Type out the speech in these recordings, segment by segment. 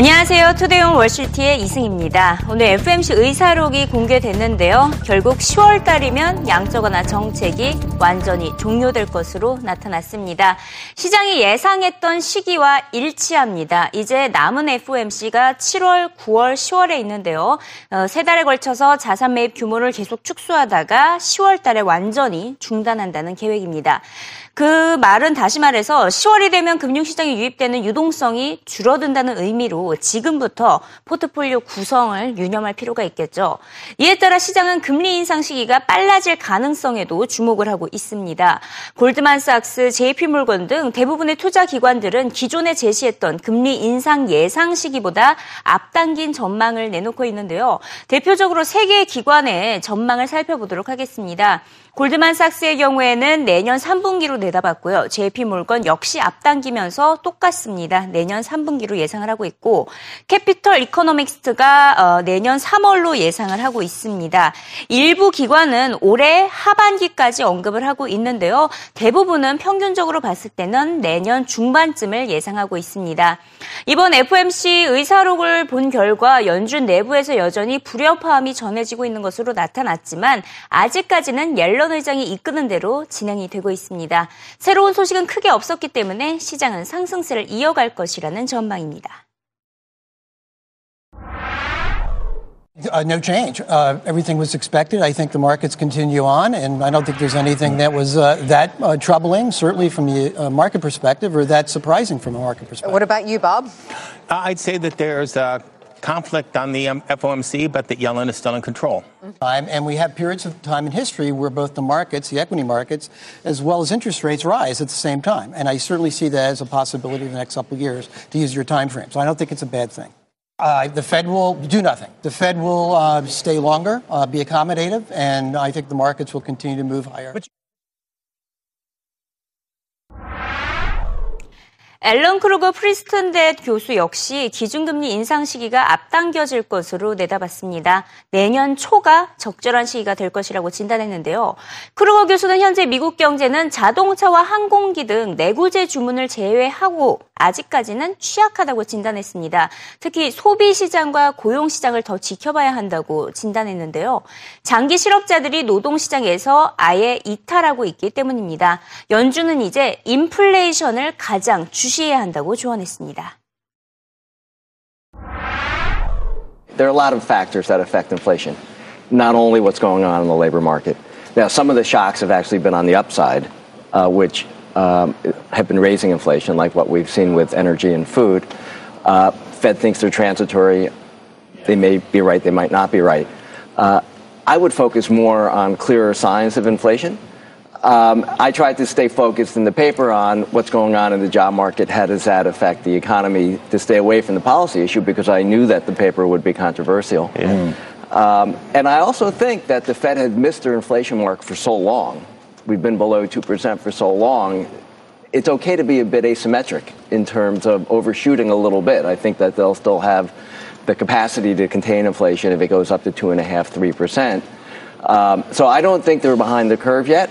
안녕하세요. 투데이온 월시티의 이승입니다. 오늘 FMC 의사록이 공개됐는데요. 결국 10월 달이면 양적 완화 정책이 완전히 종료될 것으로 나타났습니다. 시장이 예상했던 시기와 일치합니다. 이제 남은 FOMC가 7월, 9월, 10월에 있는데요. 어, 세 달에 걸쳐서 자산 매입 규모를 계속 축소하다가 10월 달에 완전히 중단한다는 계획입니다. 그 말은 다시 말해서 10월이 되면 금융시장에 유입되는 유동성이 줄어든다는 의미로 지금부터 포트폴리오 구성을 유념할 필요가 있겠죠. 이에 따라 시장은 금리 인상 시기가 빨라질 가능성에도 주목을 하고 있습니다. 골드만삭스, JP몰건 등 대부분의 투자 기관들은 기존에 제시했던 금리 인상 예상 시기보다 앞당긴 전망을 내놓고 있는데요. 대표적으로 세 개의 기관의 전망을 살펴보도록 하겠습니다. 골드만삭스의 경우에는 내년 3분기로 내다봤고요. JP몰건 역시 앞당기면서 똑같습니다. 내년 3분기로 예상을 하고 있고 캐피털 이코노믹스가 어, 내년 3월로 예상을 하고 있습니다. 일부 기관은 올해 하반기까지 언급을 하고 있는데요. 대부분은 평균적으로 봤을 때는 내년 중반쯤을 예상하고 있습니다. 이번 FOMC 의사록을 본 결과 연준 내부에서 여전히 불협화음이 전해지고 있는 것으로 나타났지만 아직까지는 옐런 의장이 이끄는 대로 진행이 되고 있습니다. 새로운 소식은 크게 없었기 때문에 시장은 상승세를 이어갈 것이라는 전망입니다. Uh, no change. Uh, everything was expected. I think the markets continue on, and I don't think there's anything that was uh, that uh, troubling, certainly from the uh, market perspective, or that surprising from a market perspective. What about you, Bob? Uh, I'd say that there's a conflict on the um, FOMC, but that Yellen is still in control. Time, and we have periods of time in history where both the markets, the equity markets, as well as interest rates rise at the same time. And I certainly see that as a possibility in the next couple of years to use your time frame. So I don't think it's a bad thing. Uh, the Fed will do nothing. The Fed will uh, stay longer, uh, be accommodative, and I think the markets will continue to move higher. But 앨런 크루거 프린스턴대 교수 역시 기준금리 인상 시기가 앞당겨질 것으로 내다봤습니다. 내년 초가 적절한 시기가 될 것이라고 진단했는데요. 크루거 교수는 현재 미국 경제는 자동차와 항공기 등 내구재 주문을 제외하고 아직까지는 취약하다고 진단했습니다. 특히 소비 시장과 고용 시장을 더 지켜봐야 한다고 진단했는데요. 장기 실업자들이 노동 시장에서 아예 이탈하고 있기 때문입니다. 연준은 이제 인플레이션을 가장 주 시해야 한다고 조언했습니다. There are a lot of factors that affect inflation, not only what's going on in the labor market. Now, some of the shocks have actually been on the upside, uh, which um, have been raising inflation, like what we've seen with energy and food. Uh, Fed thinks they're transitory. They may be right, they might not be right. Uh, I would focus more on clearer signs of inflation. um, I tried to stay focused in the paper on what's going on in the job market. How does that affect the economy? To stay away from the policy issue because I knew that the paper would be controversial. Yeah. Um, and I also think that the Fed had missed their inflation mark for so long. We've been below 2% for so long. It's okay to be a bit asymmetric in terms of overshooting a little bit. I think that they'll still have the capacity to contain inflation if it goes up to 2.5%, 3%. Um, so I don't think they're behind the curve yet.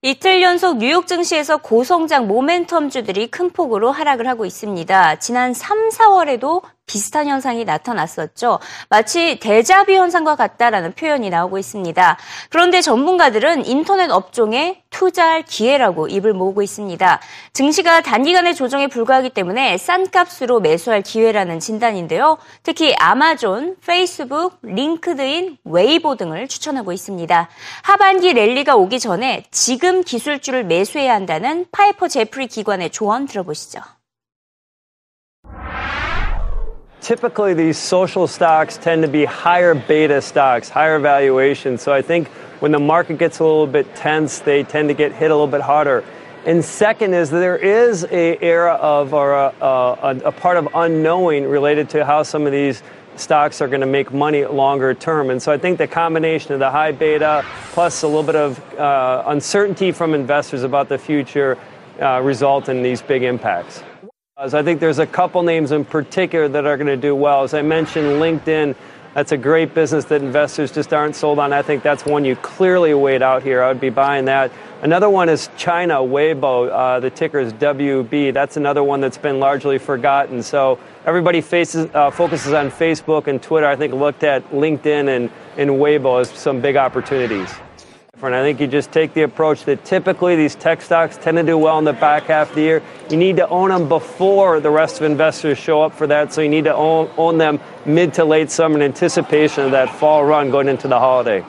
이틀 연속 뉴욕 증시에서 고성장 모멘텀 주들이 큰 폭으로 하락을 하고 있습니다. 지난 3, 4월에도 비슷한 현상이 나타났었죠. 마치 데자뷔 현상과 같다라는 표현이 나오고 있습니다. 그런데 전문가들은 인터넷 업종에 투자할 기회라고 입을 모으고 있습니다. 증시가 단기간의 조정에 불과하기 때문에 싼 값으로 매수할 기회라는 진단인데요. 특히 아마존, 페이스북, 링크드인, 웨이보 등을 추천하고 있습니다. 하반기 랠리가 오기 전에 지금 기술주를 매수해야 한다는 파이퍼 제프리 기관의 조언 들어보시죠. typically these social stocks tend to be higher beta stocks, higher valuation. So I think when the market gets a little bit tense, they tend to get hit a little bit harder. And second is there is a era of or a, a, a part of unknowing related to how some of these stocks are going to make money longer term. And so I think the combination of the high beta plus a little bit of uh, uncertainty from investors about the future uh, result in these big impacts. I think there's a couple names in particular that are going to do well. As I mentioned, LinkedIn That's a great business that investors just aren't sold on. I think that's one you clearly wait out here. I would be buying that. Another one is China, Weibo. Uh, the ticker is WB. That's another one that's been largely forgotten. So everybody faces, uh, focuses on Facebook and Twitter. I think looked at LinkedIn and, and Weibo as some big opportunities. And I think you just take the approach that typically these tech stocks tend to do well in the back half of the year. You need to own them before the rest of investors show up for that. So you need to own, own them mid to late summer in anticipation of that fall run going into the holiday.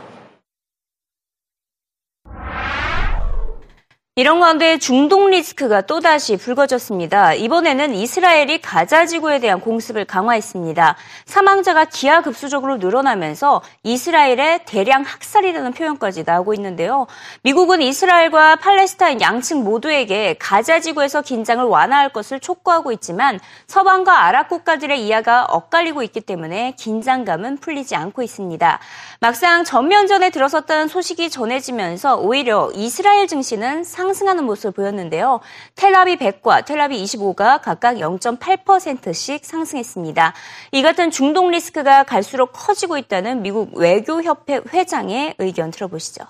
이런 가운데 중동 리스크가 또다시 불거졌습니다. 이번에는 이스라엘이 가자 지구에 대한 공습을 강화했습니다. 사망자가 기하급수적으로 늘어나면서 이스라엘의 대량 학살이라는 표현까지 나오고 있는데요. 미국은 이스라엘과 팔레스타인 양측 모두에게 가자 지구에서 긴장을 완화할 것을 촉구하고 있지만 서방과 아랍 국가들의 이하가 엇갈리고 있기 때문에 긴장감은 풀리지 않고 있습니다. 막상 전면전에 들어섰다는 소식이 전해지면서 오히려 이스라엘 증시는 상 상승하는 모습을 보였는데요. 텔라비 100과 텔라비 25가 각각 0.8%씩 상승했습니다. 이 같은 중동 리스크가 갈수록 커지고 있다는 미국 외교협회 회장의 의견 들어보시죠.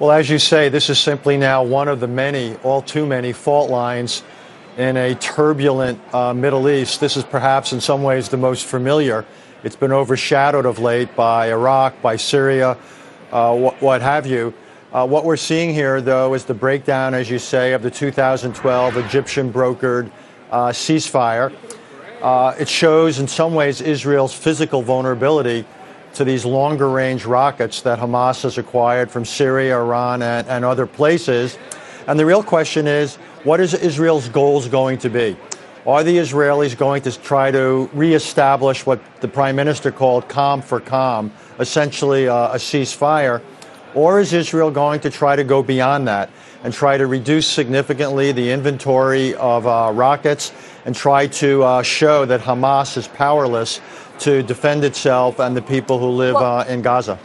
Well, as you say, this is simply now one of the many, all too many fault lines in a turbulent uh, Middle East. This is perhaps in some ways the most familiar. It's been overshadowed of late by Iraq, by Syria, uh, what, what, have you. Uh, what we're seeing here, though, is the breakdown, as you say, of the 2012 Egyptian brokered uh, ceasefire. Uh, it shows, in some ways, Israel's physical vulnerability to these longer range rockets that Hamas has acquired from Syria, Iran, and, and other places. And the real question is what is Israel's goals going to be? Are the Israelis going to try to reestablish what the prime minister called calm for calm, essentially uh, a ceasefire? Or is Israel going to try to go beyond that and try to reduce significantly the inventory of uh, rockets and try to uh, show that Hamas is powerless to defend itself and the people who live uh, in Gaza?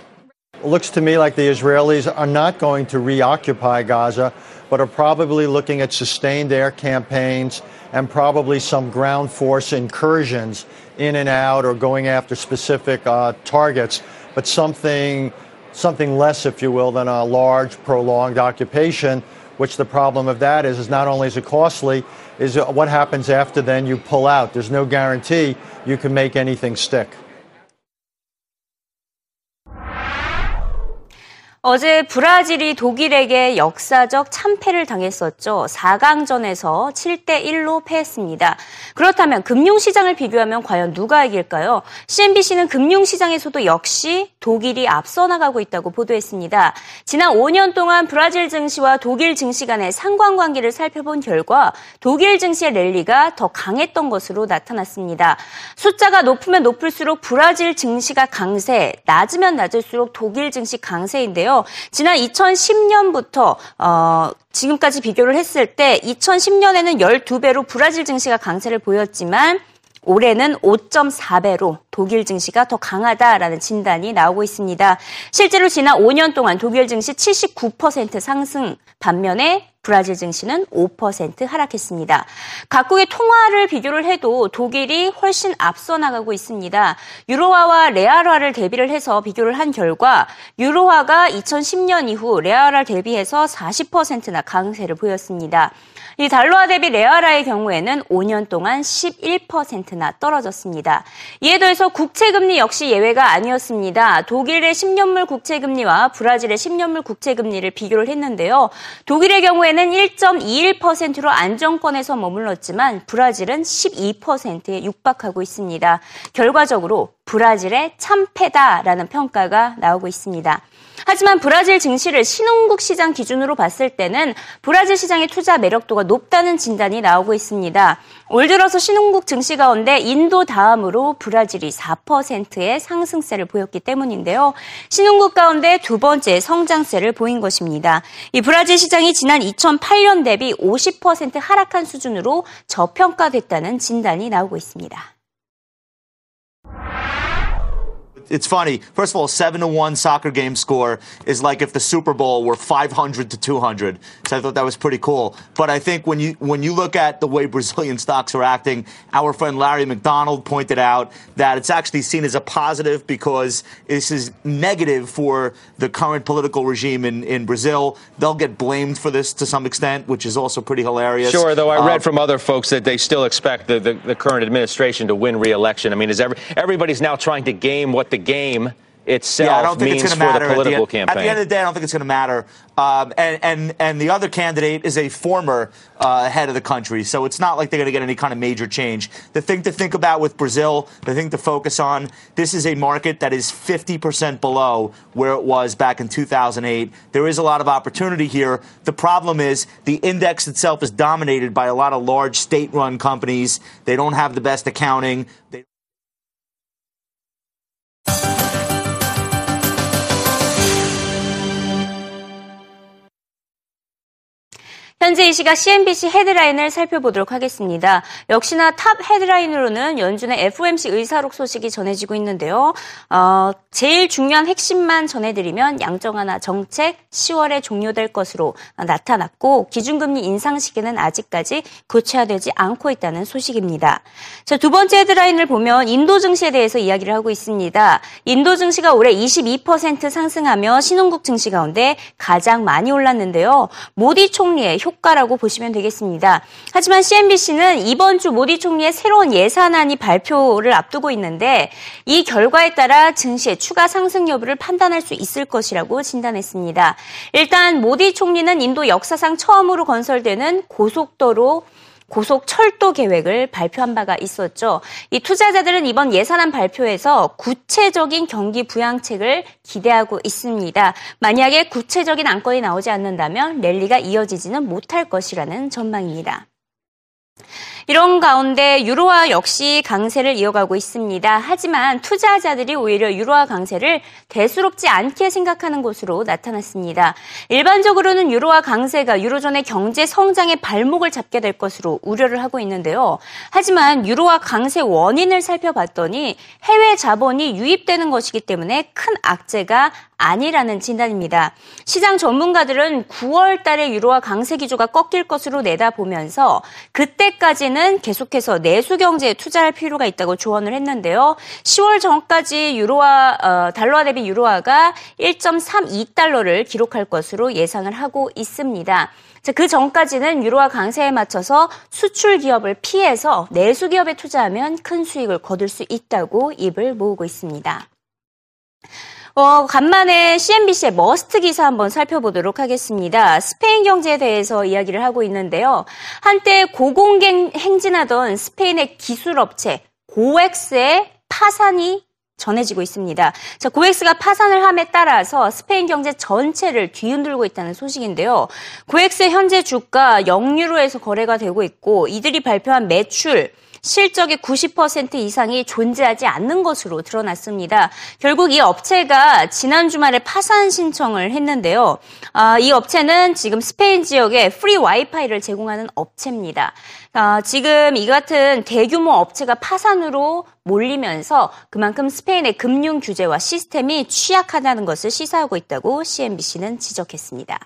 It looks to me like the Israelis are not going to reoccupy Gaza, but are probably looking at sustained air campaigns and probably some ground force incursions in and out or going after specific uh, targets, but something, something less, if you will, than a large, prolonged occupation. Which the problem of that is, is not only is it costly, is what happens after then you pull out. There's no guarantee you can make anything stick. 어제 브라질이 독일에게 역사적 참패를 당했었죠. 4강전에서 7대 1로 패했습니다. 그렇다면 금융시장을 비교하면 과연 누가 이길까요? CNBC는 금융시장에서도 역시 독일이 앞서 나가고 있다고 보도했습니다. 지난 5년 동안 브라질 증시와 독일 증시 간의 상관관계를 살펴본 결과 독일 증시의 랠리가 더 강했던 것으로 나타났습니다. 숫자가 높으면 높을수록 브라질 증시가 강세, 낮으면 낮을수록 독일 증시 강세인데요. 있는데요. 지난 2010년부터 어, 지금까지 비교를 했을 때 2010년에는 12배로 브라질 증시가 강세를 보였지만 올해는 5.4배로 독일 증시가 더 강하다라는 진단이 나오고 있습니다. 실제로 지난 5년 동안 독일 증시 79% 상승 반면에 브라질 증시는 5% 하락했습니다. 각국의 통화를 비교를 해도 독일이 훨씬 앞서 나가고 있습니다. 유로화와 레알화를 대비를 해서 비교를 한 결과 유로화가 2010년 이후 레알화 대비해서 40%나 강세를 보였습니다. 이 달러화 대비 레알화의 경우에는 5년 동안 11%나 떨어졌습니다. 이에 더해서 국채금리 역시 예외가 아니었습니다. 독일의 10년물 국채금리와 브라질의 10년물 국채금리를 비교를 했는데요. 독일의 경우에는 1.21%로 안정권에서 머물렀지만 브라질은 12%에 육박하고 있습니다. 결과적으로 브라질의 참패다라는 평가가 나오고 있습니다. 하지만 브라질 증시를 신흥국 시장 기준으로 봤을 때는 브라질 시장의 투자 매력도가 높다는 진단이 나오고 있습니다. 올 들어서 신흥국 증시 가운데 인도 다음으로 브라질이 4%의 상승세를 보였기 때문인데요. 신흥국 가운데 두 번째 성장세를 보인 것입니다. 이 브라질 시장이 지난 2008년 대비 50% 하락한 수준으로 저평가됐다는 진단이 나오고 있습니다. It's funny. First of all, seven to one soccer game score is like if the Super Bowl were 500 to 200. So I thought that was pretty cool. But I think when you when you look at the way Brazilian stocks are acting, our friend Larry McDonald pointed out that it's actually seen as a positive because this is negative for the current political regime in, in Brazil. They'll get blamed for this to some extent, which is also pretty hilarious. Sure, though I read Uh, from other folks that they still expect the, the, the current administration to win re-election. I mean, is every, everybody's now trying to game what the game itself yeah, I don't think means it's for to matter the at the, end, campaign. At the end of the day, I don't think it's going to matter. Um, and, and and the other candidate is a former uh, head of the country, so it's not like they're going to get any kind of major change. The thing to think about with Brazil, the thing to focus on, this is a market that is 50% below where it was back in 2008. There is a lot of opportunity here. The problem is the index itself is dominated by a lot of large state-run companies. They don't have the best accounting. They 현재 이 시각 CNBC 헤드라인을 살펴보도록 하겠습니다. 역시나 탑 헤드라인으로는 연준의 FOMC 의사록 소식이 전해지고 있는데요. 어, 제일 중요한 핵심만 전해드리면 완화 정책 10월에 종료될 것으로 나타났고 기준금리 인상 시기는 아직까지 구체화되지 않고 있다는 소식입니다. 자, 두 번째 헤드라인을 보면 인도 증시에 대해서 이야기를 하고 있습니다. 인도 증시가 올해 22% 상승하며 신흥국 증시 가운데 가장 많이 올랐는데요. 모디 총리의 효 과라고 보시면 되겠습니다. 하지만 CNBC는 이번 주 모디 총리의 새로운 예산안이 발표를 앞두고 있는데 이 결과에 따라 증시의 추가 상승 여부를 판단할 수 있을 것이라고 진단했습니다. 일단 모디 총리는 인도 역사상 처음으로 건설되는 고속도로 고속 철도 계획을 발표한 바가 있었죠. 이 투자자들은 이번 예산안 발표에서 구체적인 경기 부양책을 기대하고 있습니다. 만약에 구체적인 안건이 나오지 않는다면 랠리가 이어지지는 못할 것이라는 전망입니다. 이런 가운데 유로화 역시 강세를 이어가고 있습니다. 하지만 투자자들이 오히려 유로화 강세를 대수롭지 않게 생각하는 것으로 나타났습니다. 일반적으로는 유로화 강세가 유로존의 경제 성장의 발목을 잡게 될 것으로 우려를 하고 있는데요. 하지만 유로화 강세 원인을 살펴봤더니 해외 자본이 유입되는 것이기 때문에 큰 악재가 아니라는 진단입니다. 시장 전문가들은 9월 달에 유로화 강세 기조가 꺾일 것으로 내다보면서 그때까지는 계속해서 내수 경제에 투자할 필요가 있다고 조언을 했는데요. 10월 전까지 유로화 어, 달러화 대비 유로화가 1.32달러를 기록할 것으로 예상을 하고 있습니다. 그 전까지는 유로화 강세에 맞춰서 수출 기업을 피해서 내수 기업에 투자하면 큰 수익을 거둘 수 있다고 입을 모으고 있습니다. 어, 간만에 CNBC의 must 기사 한번 살펴보도록 하겠습니다. 스페인 경제에 대해서 이야기를 하고 있는데요. 한때 고공행 행진하던 스페인의 기술업체 고엑스의 파산이 전해지고 있습니다. 자, 고엑스가 파산을 함에 따라서 스페인 경제 전체를 뒤흔들고 있다는 소식인데요. 고엑스의 현재 주가 0유로에서 거래가 되고 있고 이들이 발표한 매출 실적의 90% 이상이 존재하지 않는 것으로 드러났습니다. 결국 이 업체가 지난 주말에 파산 신청을 했는데요. 아, 이 업체는 지금 스페인 지역에 free 와이파이를 제공하는 업체입니다. 아, 지금 이 같은 대규모 업체가 파산으로 몰리면서 그만큼 스페인의 금융 규제와 시스템이 취약하다는 것을 시사하고 있다고 CNBC는 지적했습니다.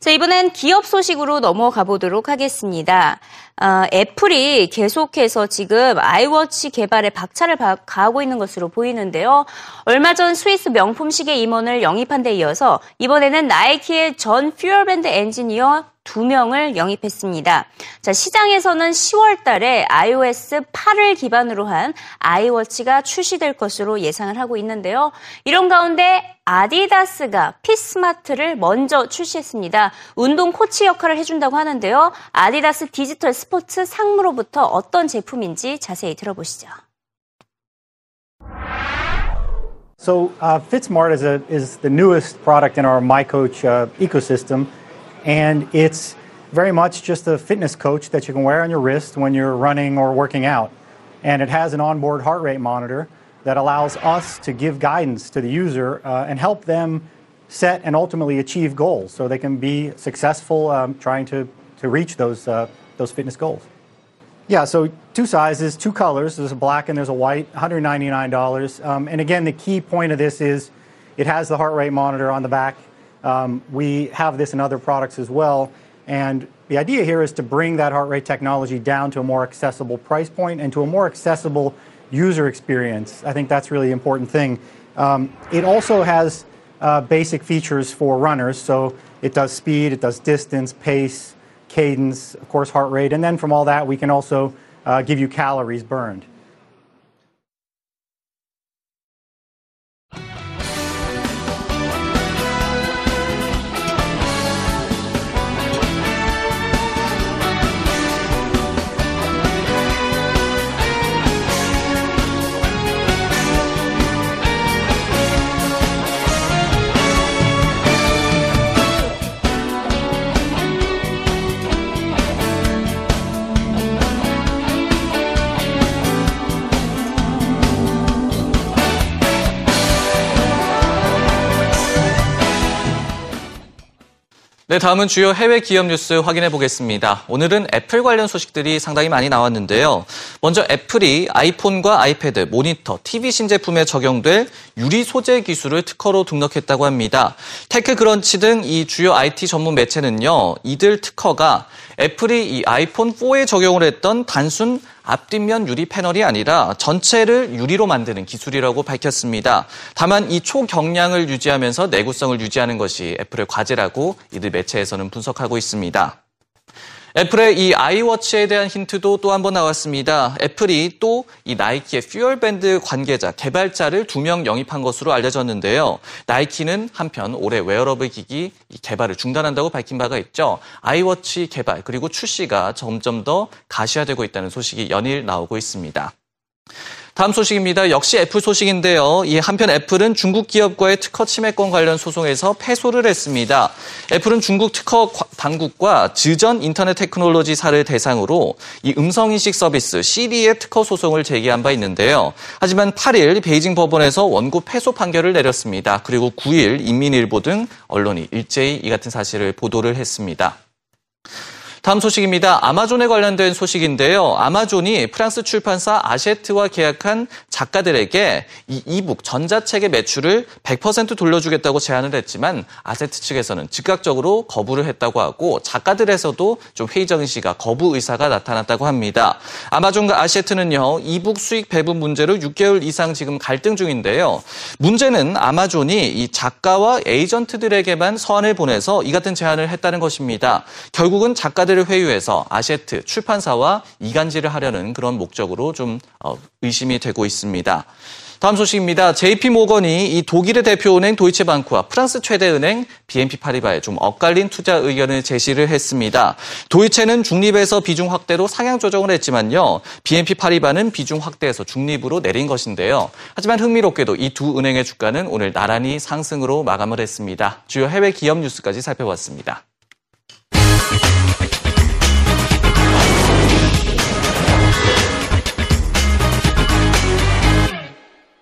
자, 이번엔 기업 소식으로 넘어가 보도록 하겠습니다. 어, 애플이 계속해서 지금 아이워치 개발에 박차를 가하고 있는 것으로 보이는데요. 얼마 전 스위스 명품 시계 임원을 영입한 데 이어서 이번에는 나이키의 전 퓨어밴드 엔지니어 두 명을 영입했습니다. 자, 시장에서는 10월 달에 iOS 8을 기반으로 한 아이워치가 출시될 것으로 예상을 하고 있는데요. 이런 가운데 아디다스가 피스마트를 먼저 출시했습니다. 운동 코치 역할을 해준다고 하는데요. 아디다스 디지털 스포츠 상무로부터 어떤 제품인지 자세히 들어보시죠. So uh, FitSmart is, a, is the newest product in our MyCoach uh, ecosystem, and it's very much just a fitness coach that you can wear on your wrist when you're running or working out. And it has an onboard heart rate monitor that allows us to give guidance to the user uh, and help them set and ultimately achieve goals so they can be successful um, trying to, to reach those, uh, those fitness goals. Yeah, so two sizes, two colors. There's a black and there's a white, $199. Um, and again, the key point of this is it has the heart rate monitor on the back. Um, we have this in other products as well. And the idea here is to bring that heart rate technology down to a more accessible price point and to a more accessible user experience. I think that's really important thing. Um, it also has uh, basic features for runners. So it does speed, it does distance, pace, cadence, of course, heart rate. And then from all that, we can also uh, give you calories burned. 네, 다음은 주요 해외 기업 뉴스 확인해 보겠습니다. 오늘은 애플 관련 소식들이 상당히 많이 나왔는데요. 먼저 애플이 아이폰과 아이패드, 모니터, TV 신제품에 적용될 유리 소재 기술을 특허로 등록했다고 합니다. 테크크런치 등 이 주요 IT 전문 매체는요, 이들 특허가 애플이 이 아이폰 4에 적용을 했던 단순 앞뒷면 유리 패널이 아니라 전체를 유리로 만드는 기술이라고 밝혔습니다. 다만 이 초경량을 유지하면서 내구성을 유지하는 것이 애플의 과제라고 이들 매체에서는 분석하고 있습니다. 애플의 이 아이워치에 대한 힌트도 또 한 번 나왔습니다. 애플이 또 이 나이키의 퓨얼밴드 관계자, 개발자를 두 명 영입한 것으로 알려졌는데요. 나이키는 한편 올해 웨어러블 기기 개발을 중단한다고 밝힌 바가 있죠. 아이워치 개발 그리고 출시가 점점 더 가시화되고 있다는 소식이 연일 나오고 있습니다. 다음 소식입니다. 역시 애플 소식인데요. 이 한편 애플은 중국 기업과의 특허 침해권 관련 소송에서 패소를 했습니다. 애플은 중국 특허 당국과 즈전 인터넷 테크놀로지사를 대상으로 이 음성인식 서비스 시리의 특허 소송을 제기한 바 있는데요. 하지만 8일 베이징 법원에서 원고 패소 판결을 내렸습니다. 그리고 9일 인민일보 등 언론이 일제히 이 같은 사실을 보도를 했습니다. 다음 소식입니다. 아마존에 관련된 소식인데요. 아마존이 프랑스 출판사 아셰트와 계약한 작가들에게 이 e-book 전자책의 매출을 100% 돌려주겠다고 제안을 했지만 아셰트 측에서는 즉각적으로 거부를 했다고 하고 작가들에서도 좀 회의적 인 시가 거부 의사가 나타났다고 합니다. 아마존과 아셰트는요. 이북 수익 배분 문제로 6개월 이상 지금 갈등 중인데요. 문제는 아마존이 이 작가와 에이전트들에게만 서한을 보내서 이 같은 제안을 했다는 것입니다. 결국은 작가들 기자들을 회유해서 아셰트 출판사와 이간질을 하려는 그런 목적으로 좀 어, 의심이 되고 있습니다. 다음 소식입니다. JP 모건이 이 독일의 대표은행 도이체방크와 프랑스 최대 은행 BNP 파리바에 좀 엇갈린 투자 의견을 제시를 했습니다. 도이체는 중립에서 비중 확대로 상향 조정을 했지만요. BNP 파리바는 비중 확대에서 중립으로 내린 것인데요. 하지만 흥미롭게도 이 두 은행의 주가는 오늘 나란히 상승으로 마감을 했습니다. 주요 해외 기업 뉴스까지 살펴봤습니다.